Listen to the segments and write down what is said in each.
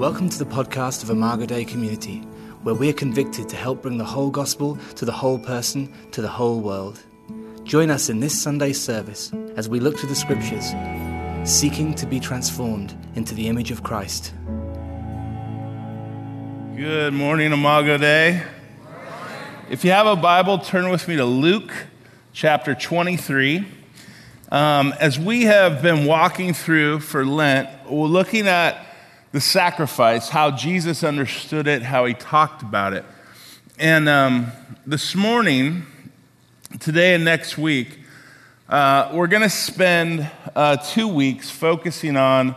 Welcome to the podcast of Imago Dei Community, where we are convicted to help bring the whole gospel to the whole person, to the whole world. Join us in this Sunday service as we look to the scriptures, seeking to be transformed into the image of Christ. Good morning, Imago Dei. If you have a Bible, turn with me to Luke chapter 23. Um, as we have been walking through for Lent, we're looking at the sacrifice, how Jesus understood it, how he talked about it. And um, this morning, today and next week, uh, we're going to spend uh, two weeks focusing on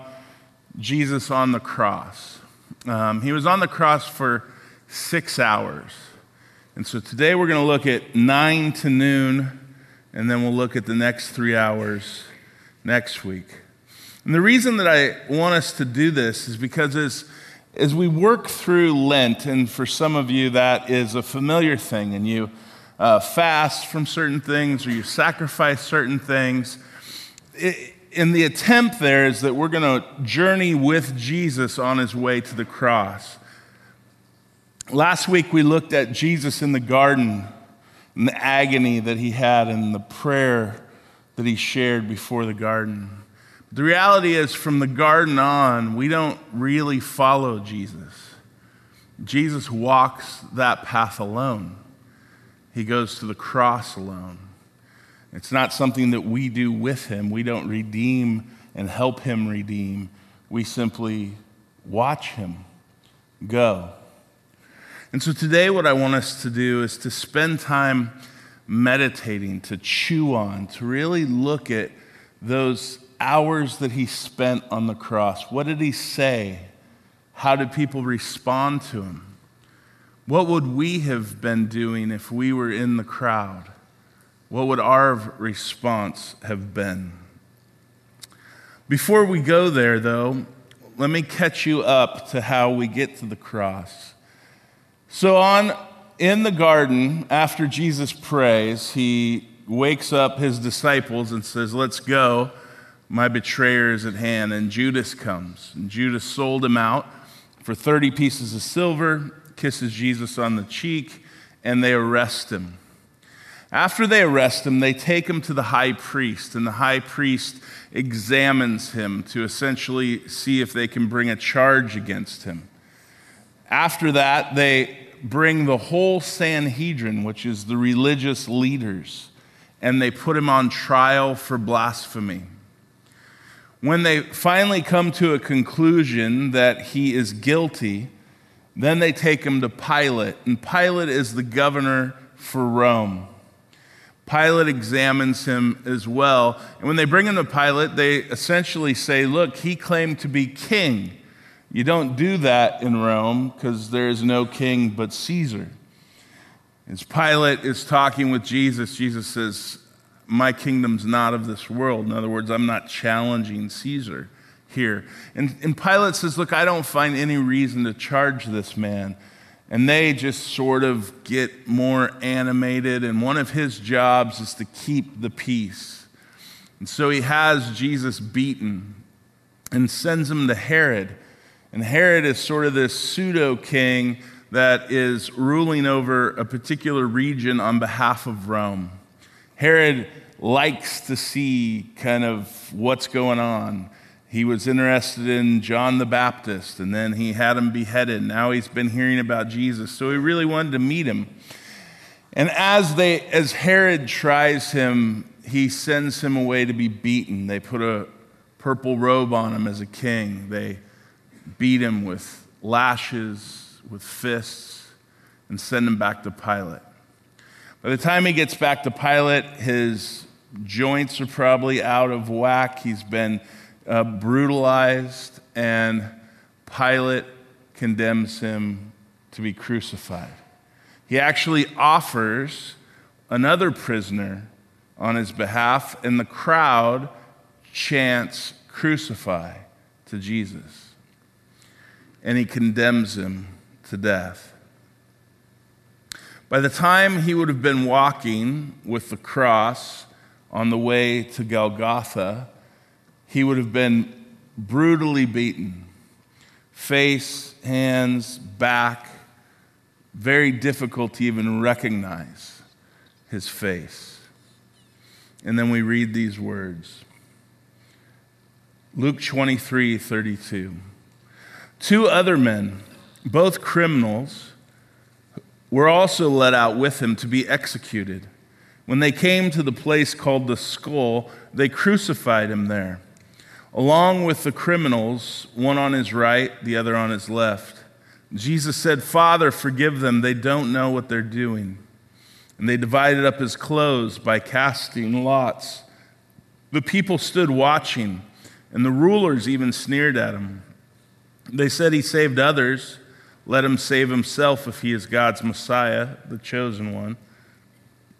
Jesus on the cross. Um, he was on the cross for six hours. And so today we're going to look at nine to noon, and then we'll look at the next three hours next week. And the reason that I want us to do this is because as, as we work through Lent, and for some of you that is a familiar thing, and you uh, fast from certain things or you sacrifice certain things, in the attempt there is that we're going to journey with Jesus on his way to the cross. Last week we looked at Jesus in the garden and the agony that he had and the prayer that he shared before the garden. The reality is, from the garden on, we don't really follow Jesus. Jesus walks that path alone, he goes to the cross alone. It's not something that we do with him. We don't redeem and help him redeem. We simply watch him go. And so today, what I want us to do is to spend time meditating, to chew on, to really look at those hours that he spent on the cross. What did he say? How did people respond to him? What would we have been doing if we were in the crowd? What would our response have been? Before we go there, though, let me catch you up to how we get to the cross. So, on in the garden, after Jesus prays, he wakes up his disciples and says, Let's go my betrayer is at hand. And Judas comes. And Judas sold him out for 30 pieces of silver, kisses Jesus on the cheek, and they arrest him. After they arrest him, they take him to the high priest, and the high priest examines him to essentially see if they can bring a charge against him. After that, they bring the whole Sanhedrin, which is the religious leaders, and they put him on trial for blasphemy. When they finally come to a conclusion that he is guilty, then they take him to Pilate, and Pilate is the governor for Rome. Pilate examines him as well. And when they bring him to Pilate, they essentially say, Look, he claimed to be king. You don't do that in Rome because there is no king but Caesar. As Pilate is talking with Jesus, Jesus says, my kingdom's not of this world. In other words, I'm not challenging Caesar here. And, and Pilate says, Look, I don't find any reason to charge this man. And they just sort of get more animated, and one of his jobs is to keep the peace. And so he has Jesus beaten and sends him to Herod. And Herod is sort of this pseudo king that is ruling over a particular region on behalf of Rome. Herod likes to see kind of what's going on. He was interested in John the Baptist, and then he had him beheaded. Now he's been hearing about Jesus, so he really wanted to meet him. And as they, as Herod tries him, he sends him away to be beaten. They put a purple robe on him as a king. They beat him with lashes, with fists, and send him back to Pilate. By the time he gets back to Pilate, his joints are probably out of whack. He's been uh, brutalized, and Pilate condemns him to be crucified. He actually offers another prisoner on his behalf, and the crowd chants, Crucify to Jesus. And he condemns him to death. By the time he would have been walking with the cross on the way to Golgotha, he would have been brutally beaten face, hands, back. Very difficult to even recognize his face. And then we read these words Luke 23 32. Two other men, both criminals, were also led out with him to be executed. When they came to the place called the skull, they crucified him there, along with the criminals, one on his right, the other on his left. Jesus said, Father, forgive them. They don't know what they're doing. And they divided up his clothes by casting lots. The people stood watching, and the rulers even sneered at him. They said he saved others. Let him save himself if he is God's Messiah, the chosen one.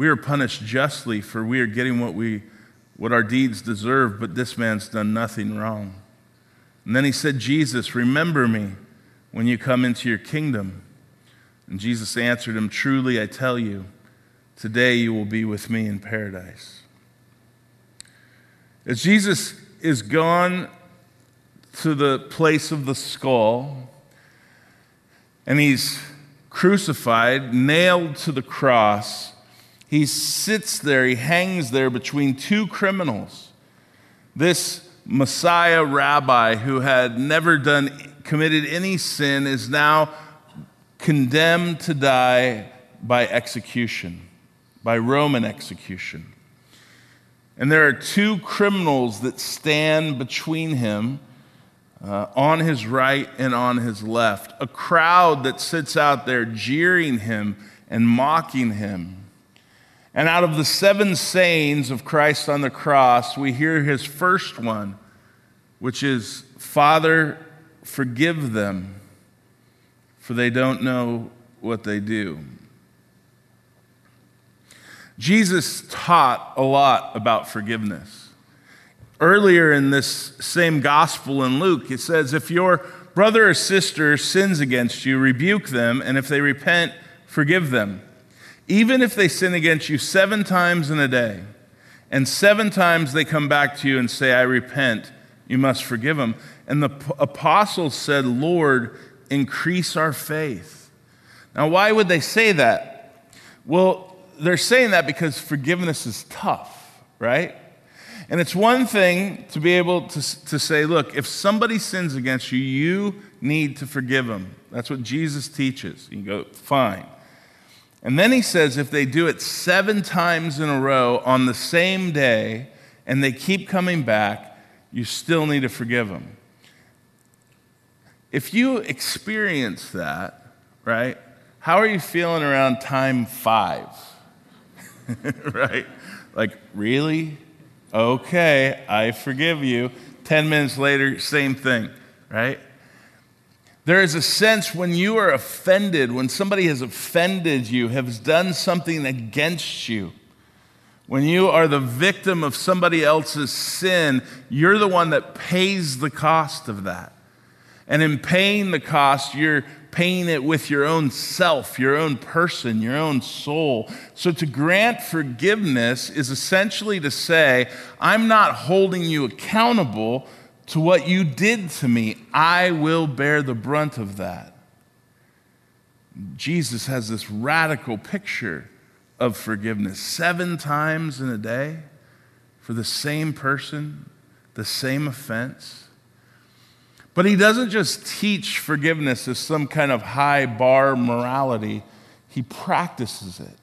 we are punished justly, for we are getting what, we, what our deeds deserve, but this man's done nothing wrong. And then he said, Jesus, remember me when you come into your kingdom. And Jesus answered him, Truly I tell you, today you will be with me in paradise. As Jesus is gone to the place of the skull, and he's crucified, nailed to the cross. He sits there, he hangs there between two criminals. This Messiah rabbi who had never done committed any sin is now condemned to die by execution, by Roman execution. And there are two criminals that stand between him uh, on his right and on his left, a crowd that sits out there jeering him and mocking him. And out of the seven sayings of Christ on the cross, we hear his first one, which is, Father, forgive them, for they don't know what they do. Jesus taught a lot about forgiveness. Earlier in this same gospel in Luke, it says, If your brother or sister sins against you, rebuke them, and if they repent, forgive them. Even if they sin against you seven times in a day, and seven times they come back to you and say, I repent, you must forgive them. And the apostles said, Lord, increase our faith. Now, why would they say that? Well, they're saying that because forgiveness is tough, right? And it's one thing to be able to, to say, look, if somebody sins against you, you need to forgive them. That's what Jesus teaches. You go, fine. And then he says, if they do it seven times in a row on the same day and they keep coming back, you still need to forgive them. If you experience that, right, how are you feeling around time five? right? Like, really? Okay, I forgive you. 10 minutes later, same thing, right? There is a sense when you are offended, when somebody has offended you, has done something against you, when you are the victim of somebody else's sin, you're the one that pays the cost of that. And in paying the cost, you're paying it with your own self, your own person, your own soul. So to grant forgiveness is essentially to say, I'm not holding you accountable to what you did to me. I will bear the brunt of that. Jesus has this radical picture of forgiveness seven times in a day for the same person, the same offense. But he doesn't just teach forgiveness as some kind of high bar morality, he practices it.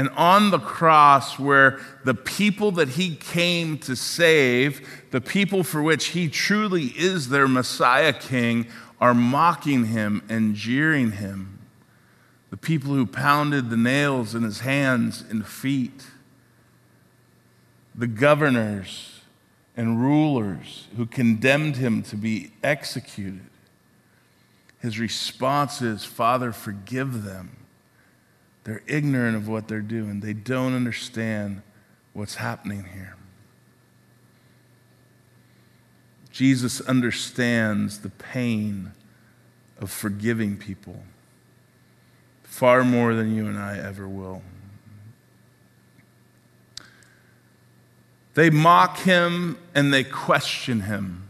And on the cross, where the people that he came to save, the people for which he truly is their Messiah King, are mocking him and jeering him. The people who pounded the nails in his hands and feet, the governors and rulers who condemned him to be executed. his response is, Father, forgive them. They're ignorant of what they're doing, they don't understand what's happening here. Jesus understands the pain of forgiving people far more than you and I ever will. They mock him and they question him.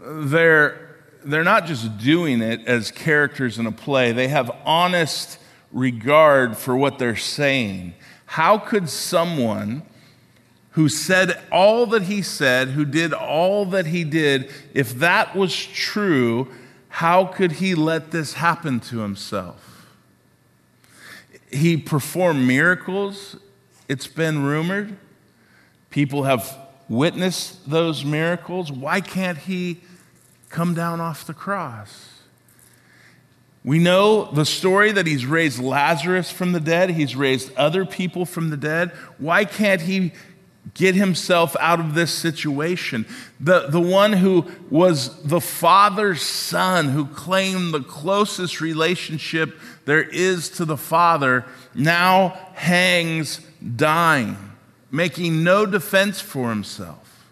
They're, they're not just doing it as characters in a play, they have honest regard for what they're saying. How could someone who said all that he said, who did all that he did, if that was true, how could he let this happen to himself? He performed miracles, it's been rumored. People have witnessed those miracles. Why can't he come down off the cross? We know the story that he's raised Lazarus from the dead, he's raised other people from the dead. Why can't he get himself out of this situation? The, the one who was the father's son, who claimed the closest relationship there is to the father, now hangs dying, making no defense for himself.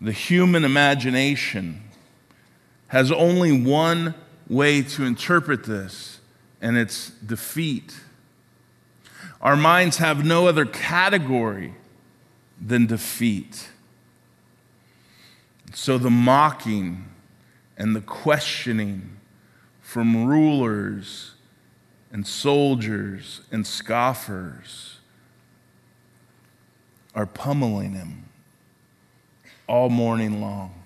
The human imagination has only one way to interpret this, and it's defeat. Our minds have no other category than defeat. So the mocking and the questioning from rulers and soldiers and scoffers are pummeling him all morning long.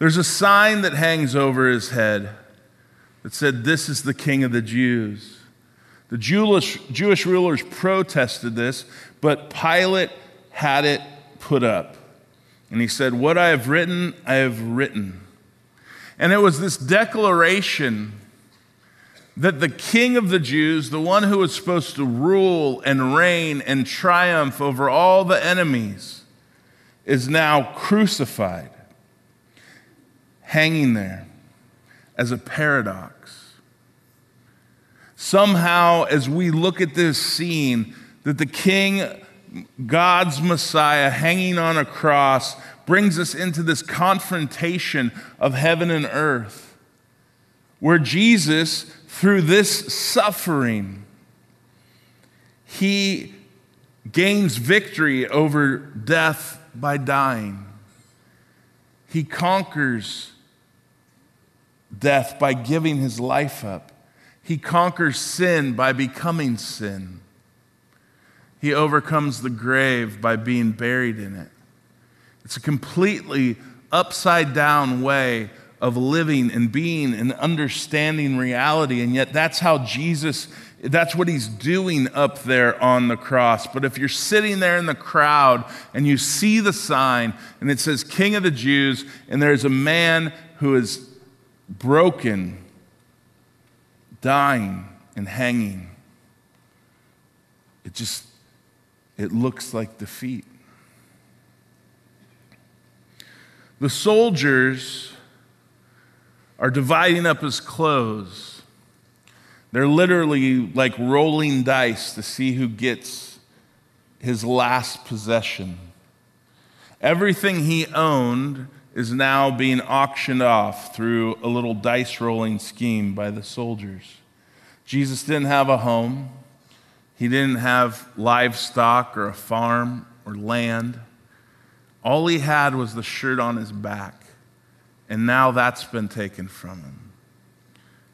There's a sign that hangs over his head that said, This is the King of the Jews. The Jewish, Jewish rulers protested this, but Pilate had it put up. And he said, What I have written, I have written. And it was this declaration that the king of the Jews, the one who was supposed to rule and reign and triumph over all the enemies, is now crucified hanging there as a paradox. Somehow, as we look at this scene, that the King, God's Messiah, hanging on a cross, brings us into this confrontation of heaven and earth, where Jesus, through this suffering, he gains victory over death by dying. He conquers death by giving his life up. He conquers sin by becoming sin. He overcomes the grave by being buried in it. It's a completely upside down way of living and being and understanding reality. And yet, that's how Jesus, that's what he's doing up there on the cross. But if you're sitting there in the crowd and you see the sign and it says King of the Jews, and there's a man who is broken, dying, and hanging. It just it looks like defeat. The soldiers are dividing up his clothes. They're literally like rolling dice to see who gets his last possession. Everything he owned is now being auctioned off through a little dice rolling scheme by the soldiers. Jesus didn't have a home, he didn't have livestock or a farm or land. All he had was the shirt on his back, and now that's been taken from him.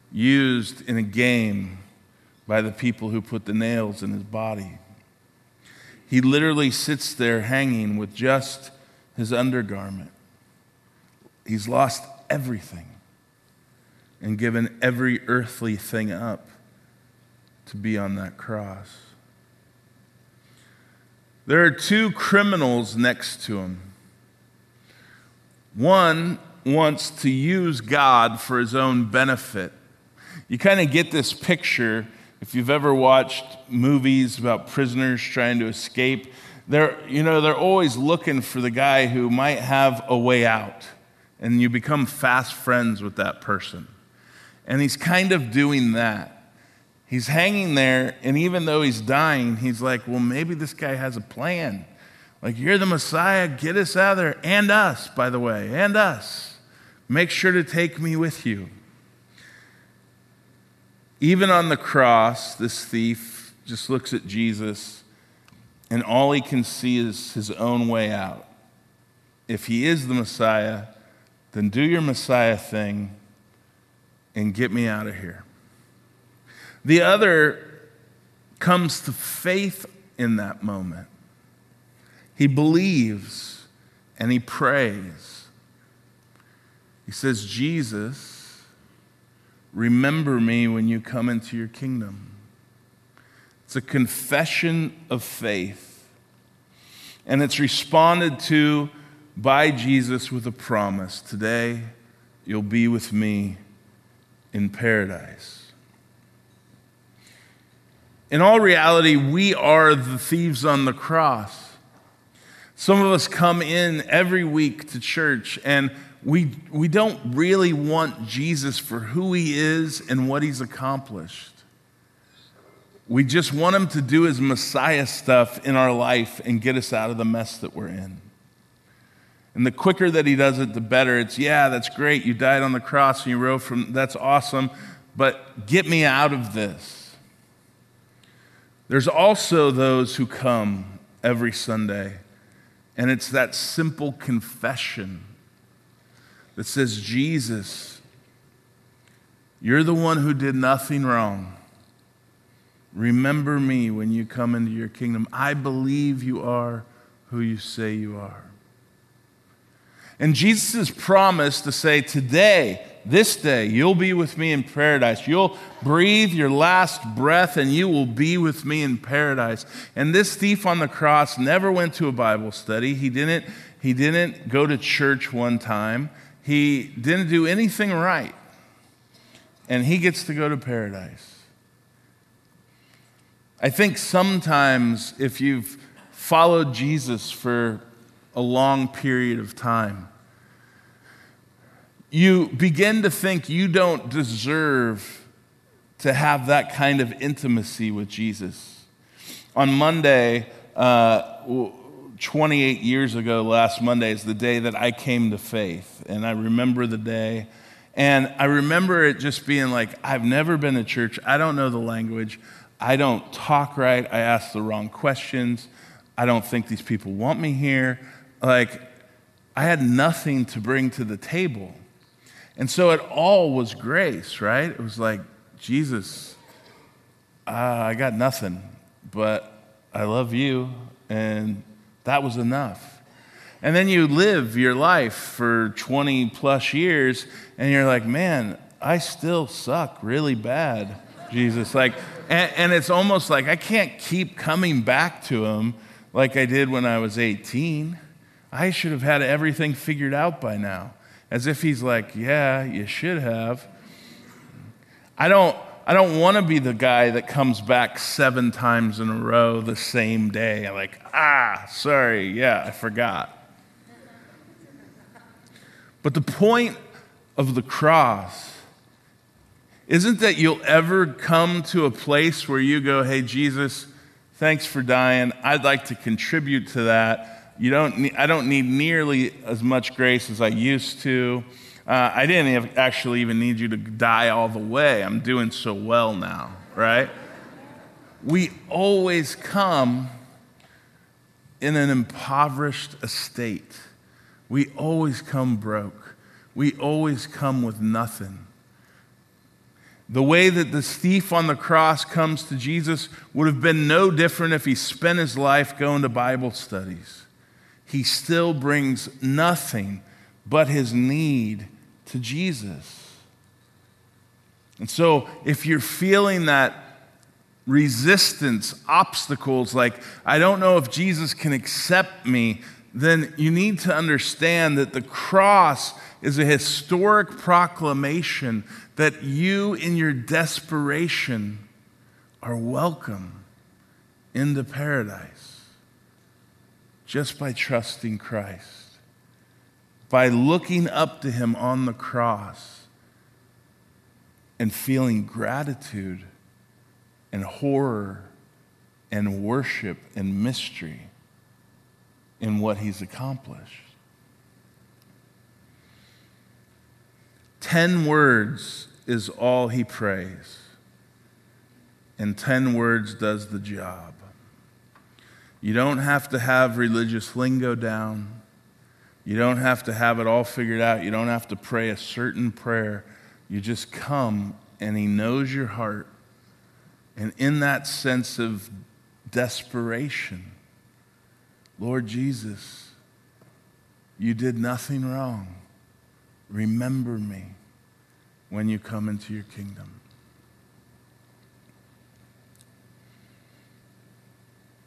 Used in a game by the people who put the nails in his body. He literally sits there hanging with just his undergarment. He's lost everything and given every earthly thing up to be on that cross. There are two criminals next to him. One wants to use God for his own benefit. You kind of get this picture if you've ever watched movies about prisoners trying to escape. They're, you know, they're always looking for the guy who might have a way out and you become fast friends with that person. And he's kind of doing that. He's hanging there, and even though he's dying, he's like, well, maybe this guy has a plan. Like, you're the Messiah, get us out of there, and us, by the way, and us. Make sure to take me with you. Even on the cross, this thief just looks at Jesus, and all he can see is his own way out. If he is the Messiah, then do your Messiah thing and get me out of here. The other comes to faith in that moment. He believes and he prays. He says, Jesus, remember me when you come into your kingdom. It's a confession of faith. And it's responded to by Jesus with a promise Today, you'll be with me in paradise. In all reality, we are the thieves on the cross. Some of us come in every week to church and we, we don't really want Jesus for who he is and what he's accomplished. We just want him to do his Messiah stuff in our life and get us out of the mess that we're in. And the quicker that he does it, the better. It's, yeah, that's great. You died on the cross and you rose from, that's awesome, but get me out of this. There's also those who come every Sunday, and it's that simple confession that says, Jesus, you're the one who did nothing wrong. Remember me when you come into your kingdom. I believe you are who you say you are. And Jesus' promise to say, Today, this day, you'll be with me in paradise. You'll breathe your last breath and you will be with me in paradise. And this thief on the cross never went to a Bible study. He didn't, he didn't go to church one time. He didn't do anything right. And he gets to go to paradise. I think sometimes if you've followed Jesus for a long period of time, you begin to think you don't deserve to have that kind of intimacy with Jesus. On Monday, uh, 28 years ago, last Monday, is the day that I came to faith. And I remember the day. And I remember it just being like, I've never been to church. I don't know the language. I don't talk right. I ask the wrong questions. I don't think these people want me here. Like, I had nothing to bring to the table. And so it all was grace, right? It was like, Jesus, uh, I got nothing, but I love you, and that was enough. And then you live your life for 20 plus years, and you're like, man, I still suck really bad, Jesus. Like, and, and it's almost like I can't keep coming back to him like I did when I was 18. I should have had everything figured out by now as if he's like, Yeah, you should have. I don't, I don't want to be the guy that comes back seven times in a row the same day. Like, ah, sorry, yeah, I forgot. But the point of the cross isn't that you'll ever come to a place where you go, hey, Jesus, thanks for dying. I'd like to contribute to that you don't need, I don't need nearly as much grace as I used to. Uh, I didn't actually even need you to die all the way. I'm doing so well now, right? We always come in an impoverished estate. We always come broke. We always come with nothing. The way that this thief on the cross comes to Jesus would have been no different if he spent his life going to Bible studies he still brings nothing but his need to Jesus. And so, if you're feeling that resistance, obstacles, like, I don't know if Jesus can accept me, then you need to understand that the cross is a historic proclamation that you, in your desperation, are welcome into paradise just by trusting Christ. by looking up to him on the cross and feeling gratitude and horror and worship and mystery in what he's accomplished. Ten words is all he prays, and ten words does the job. You don't have to have religious lingo down. You don't have to have it all figured out. You don't have to pray a certain prayer. You just come, and He knows your heart. And in that sense of desperation, Lord Jesus, you did nothing wrong. Remember me when you come into your kingdom.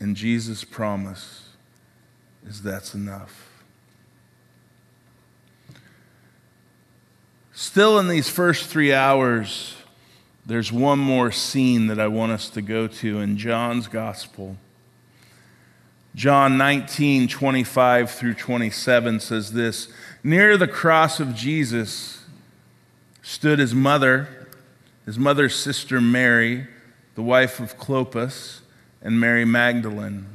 And Jesus' promise is that's enough. Still, in these first three hours, there's one more scene that I want us to go to in John's gospel. John 19, 25 through 27 says this Near the cross of Jesus stood his mother, his mother's sister Mary, the wife of Clopas, and Mary Magdalene.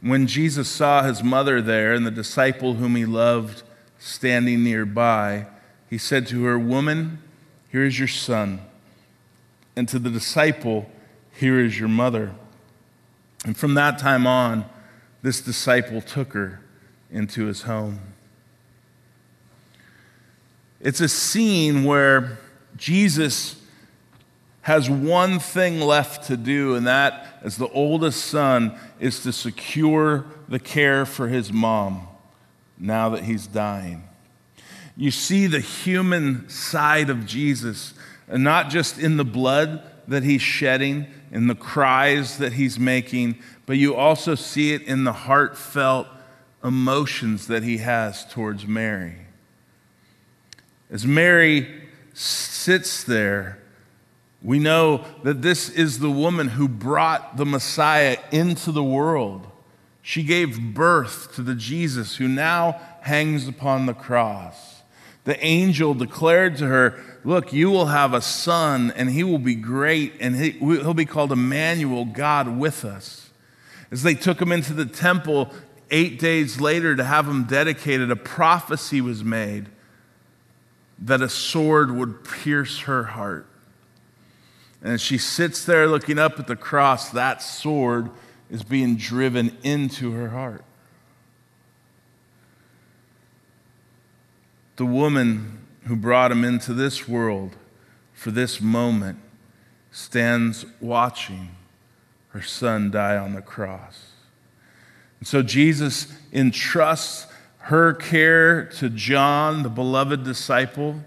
When Jesus saw his mother there and the disciple whom he loved standing nearby, he said to her, Woman, here is your son. And to the disciple, Here is your mother. And from that time on, this disciple took her into his home. It's a scene where Jesus has one thing left to do, and that, as the oldest son, is to secure the care for his mom now that he's dying. You see the human side of Jesus, and not just in the blood that he's shedding, in the cries that he's making, but you also see it in the heartfelt emotions that he has towards Mary. As Mary sits there, we know that this is the woman who brought the Messiah into the world. She gave birth to the Jesus who now hangs upon the cross. The angel declared to her, Look, you will have a son, and he will be great, and he'll be called Emmanuel, God with us. As they took him into the temple eight days later to have him dedicated, a prophecy was made that a sword would pierce her heart. And as she sits there looking up at the cross, that sword is being driven into her heart. The woman who brought him into this world for this moment stands watching her son die on the cross. And so Jesus entrusts her care to John, the beloved disciple.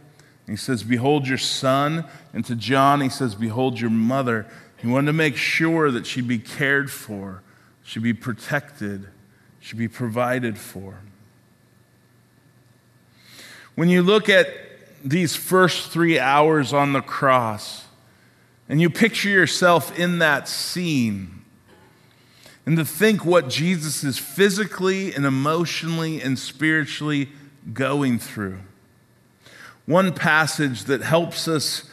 He says, Behold your son. And to John, he says, Behold your mother. He wanted to make sure that she'd be cared for, she'd be protected, she'd be provided for. When you look at these first three hours on the cross and you picture yourself in that scene, and to think what Jesus is physically and emotionally and spiritually going through. One passage that helps us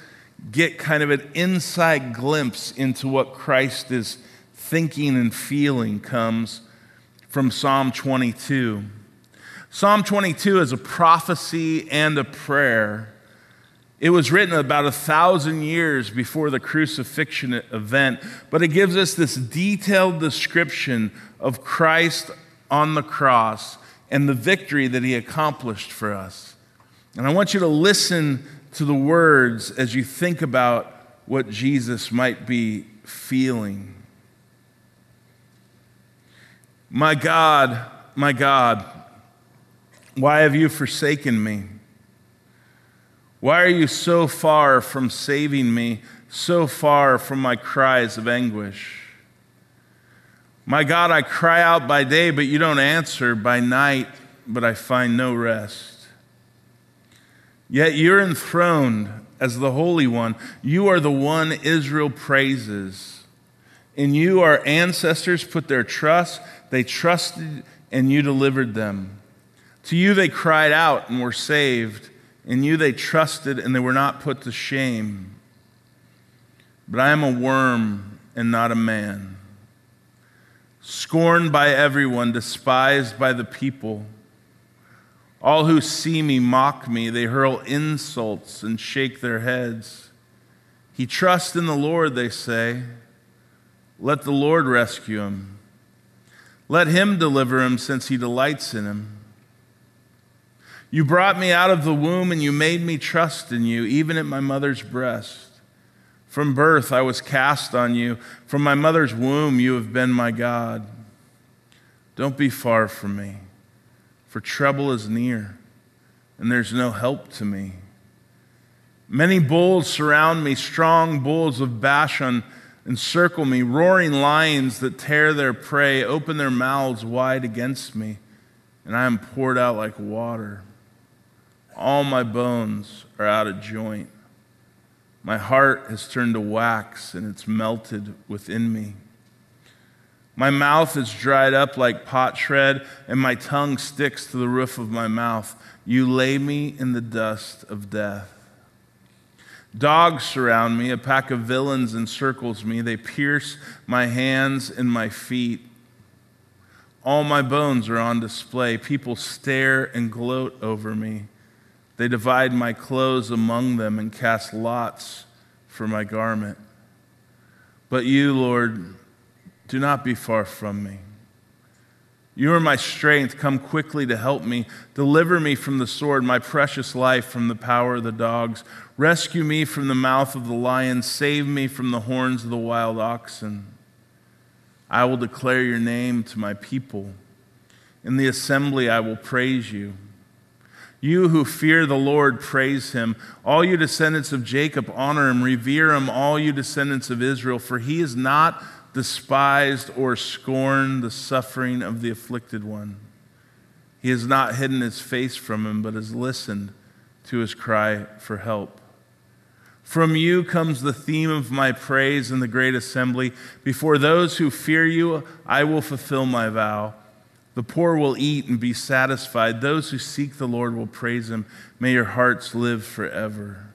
get kind of an inside glimpse into what Christ is thinking and feeling comes from Psalm 22. Psalm 22 is a prophecy and a prayer. It was written about a thousand years before the crucifixion event, but it gives us this detailed description of Christ on the cross and the victory that he accomplished for us. And I want you to listen to the words as you think about what Jesus might be feeling. My God, my God, why have you forsaken me? Why are you so far from saving me, so far from my cries of anguish? My God, I cry out by day, but you don't answer, by night, but I find no rest. Yet you're enthroned as the Holy One. You are the one Israel praises. In you, our ancestors put their trust. They trusted, and you delivered them. To you they cried out and were saved. In you they trusted and they were not put to shame. But I am a worm and not a man, scorned by everyone, despised by the people. All who see me mock me. They hurl insults and shake their heads. He trusts in the Lord, they say. Let the Lord rescue him. Let him deliver him, since he delights in him. You brought me out of the womb, and you made me trust in you, even at my mother's breast. From birth I was cast on you. From my mother's womb you have been my God. Don't be far from me, for trouble is near, and there's no help to me. Many bulls surround me, strong bulls of Bashan encircle me, roaring lions that tear their prey, open their mouths wide against me, and I am poured out like water. All my bones are out of joint. My heart has turned to wax, and it's melted within me. My mouth is dried up like potsherd, and my tongue sticks to the roof of my mouth. You lay me in the dust of death. Dogs surround me, a pack of villains encircles me. They pierce my hands and my feet. All my bones are on display. People stare and gloat over me. They divide my clothes among them and cast lots for my garment. But you, Lord, do not be far from me. You are my strength. Come quickly to help me. Deliver me from the sword, my precious life from the power of the dogs. Rescue me from the mouth of the lion. Save me from the horns of the wild oxen. I will declare your name to my people. In the assembly, I will praise you. You who fear the Lord, praise him. All you descendants of Jacob, honor him. Revere him, all you descendants of Israel, for he is not despised or scorned the suffering of the afflicted one. He has not hidden his face from him, but has listened to his cry for help. From you comes the theme of my praise in the great assembly. Before those who fear you, I will fulfill my vow. The poor will eat and be satisfied. Those who seek the Lord will praise him. May your hearts live forever.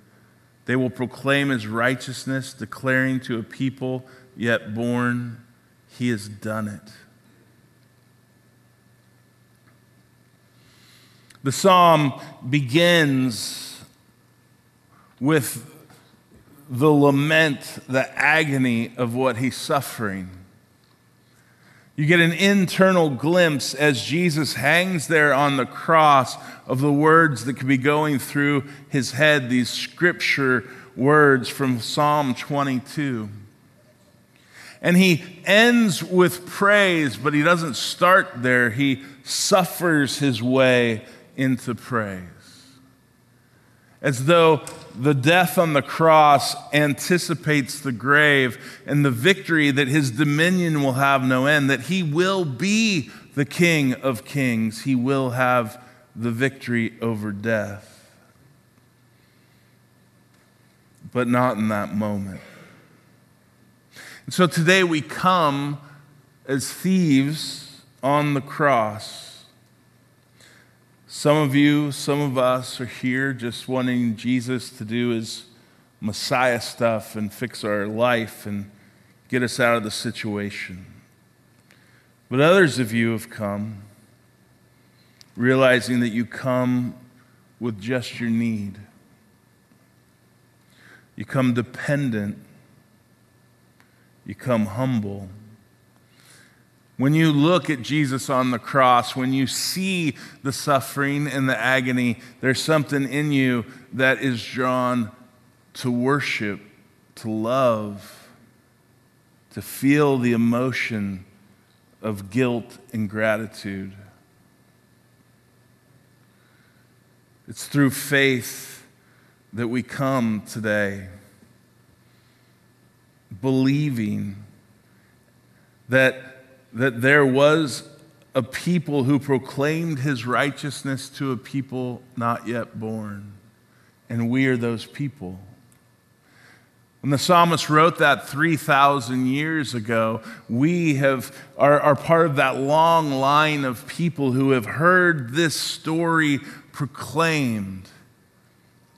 They will proclaim his righteousness, declaring to a people yet born, he has done it. The psalm begins with the lament, the agony of what he's suffering. You get an internal glimpse as Jesus hangs there on the cross of the words that could be going through his head, these scripture words from Psalm 22. And he ends with praise, but he doesn't start there. He suffers his way into praise. As though the death on the cross anticipates the grave and the victory that his dominion will have no end, that he will be the King of kings. He will have the victory over death. But not in that moment. And so today we come as thieves on the cross. Some of you, some of us are here just wanting Jesus to do his Messiah stuff and fix our life and get us out of the situation. But others of you have come realizing that you come with just your need. You come dependent. You come humble. When you look at Jesus on the cross, when you see the suffering and the agony, there's something in you that is drawn to worship, to love, to feel the emotion of guilt and gratitude. It's through faith that we come today, believing that, that there was a people who proclaimed his righteousness to a people not yet born. And we are those people. When the psalmist wrote that 3,000 years ago, we have, are, are part of that long line of people who have heard this story proclaimed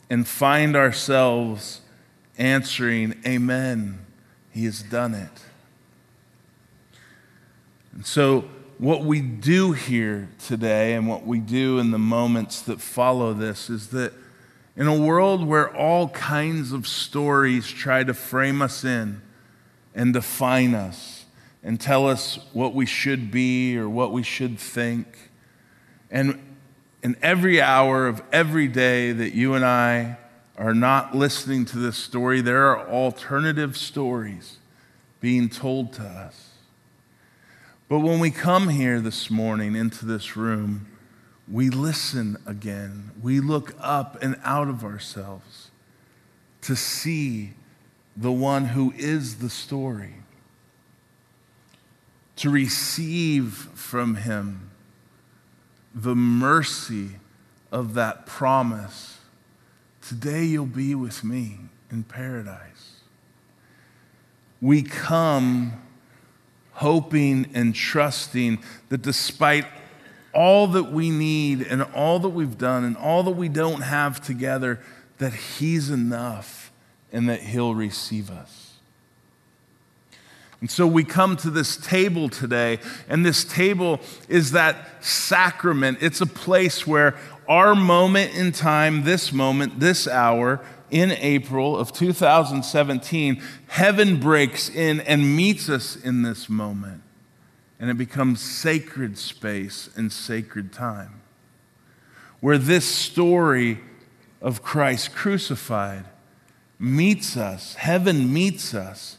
and find ourselves answering, Amen, He has done it. And so, what we do here today and what we do in the moments that follow this is that in a world where all kinds of stories try to frame us in and define us and tell us what we should be or what we should think, and in every hour of every day that you and I are not listening to this story, there are alternative stories being told to us. But when we come here this morning into this room, we listen again. We look up and out of ourselves to see the one who is the story, to receive from him the mercy of that promise. Today you'll be with me in paradise. We come hoping and trusting that despite all that we need and all that we've done and all that we don't have together, that He's enough and that He'll receive us. And so we come to this table today, and this table is that sacrament. It's a place where our moment in time, this moment, this hour, in April of 2017, heaven breaks in and meets us in this moment and it becomes sacred space and sacred time. Where this story of Christ crucified meets us, heaven meets us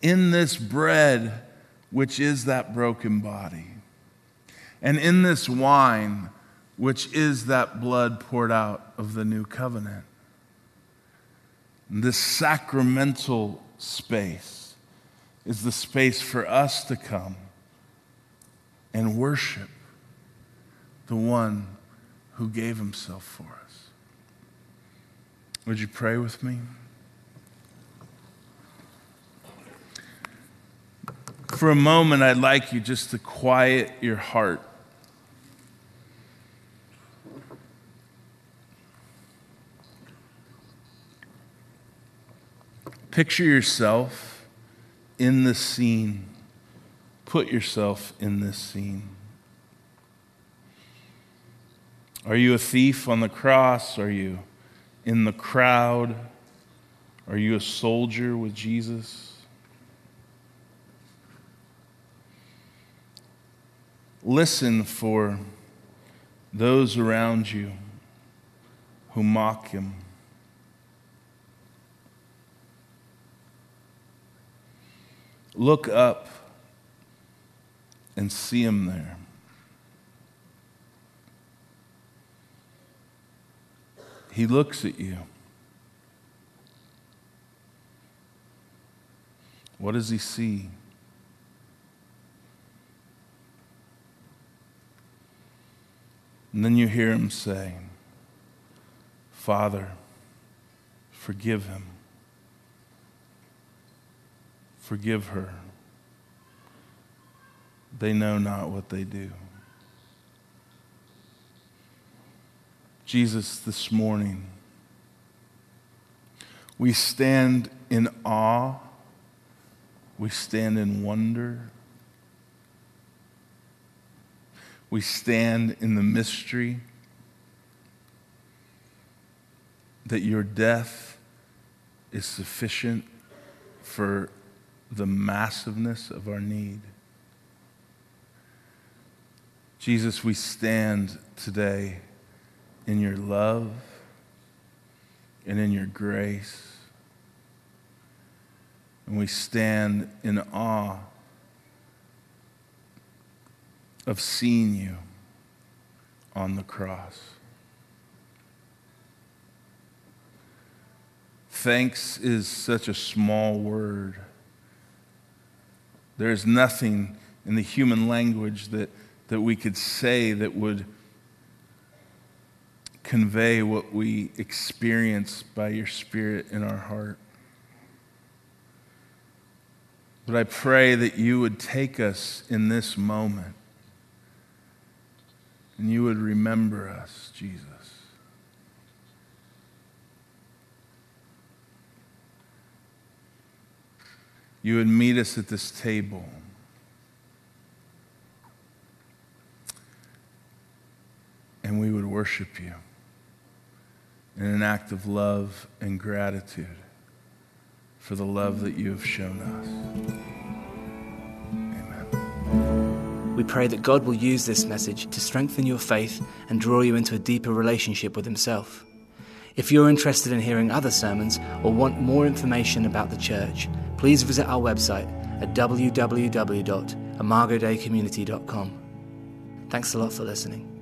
in this bread, which is that broken body, and in this wine, which is that blood poured out of the new covenant. This sacramental space is the space for us to come and worship the one who gave himself for us. Would you pray with me? For a moment, I'd like you just to quiet your heart. Picture yourself in the scene put yourself in this scene. Are you a thief on the cross? Are you in the crowd? Are you a soldier with Jesus? Listen for those around you who mock him. Look up and see him there. He looks at you. What does he see? And then you hear him say, Father, forgive him. Forgive her. They know not what they do. Jesus, this morning, we stand in awe, we stand in wonder, we stand in the mystery that your death is sufficient for the massiveness of our need. Jesus, we stand today in your love and in your grace. And we stand in awe of seeing you on the cross. Thanks is such a small word there is nothing in the human language that, that we could say that would convey what we experience by your Spirit in our heart. But I pray that you would take us in this moment and you would remember us, Jesus. You would meet us at this table. And we would worship you in an act of love and gratitude for the love that you have shown us. Amen. We pray that God will use this message to strengthen your faith and draw you into a deeper relationship with Himself. If you're interested in hearing other sermons or want more information about the church, please visit our website at www.imagodeicommunity.com. Thanks a lot for listening.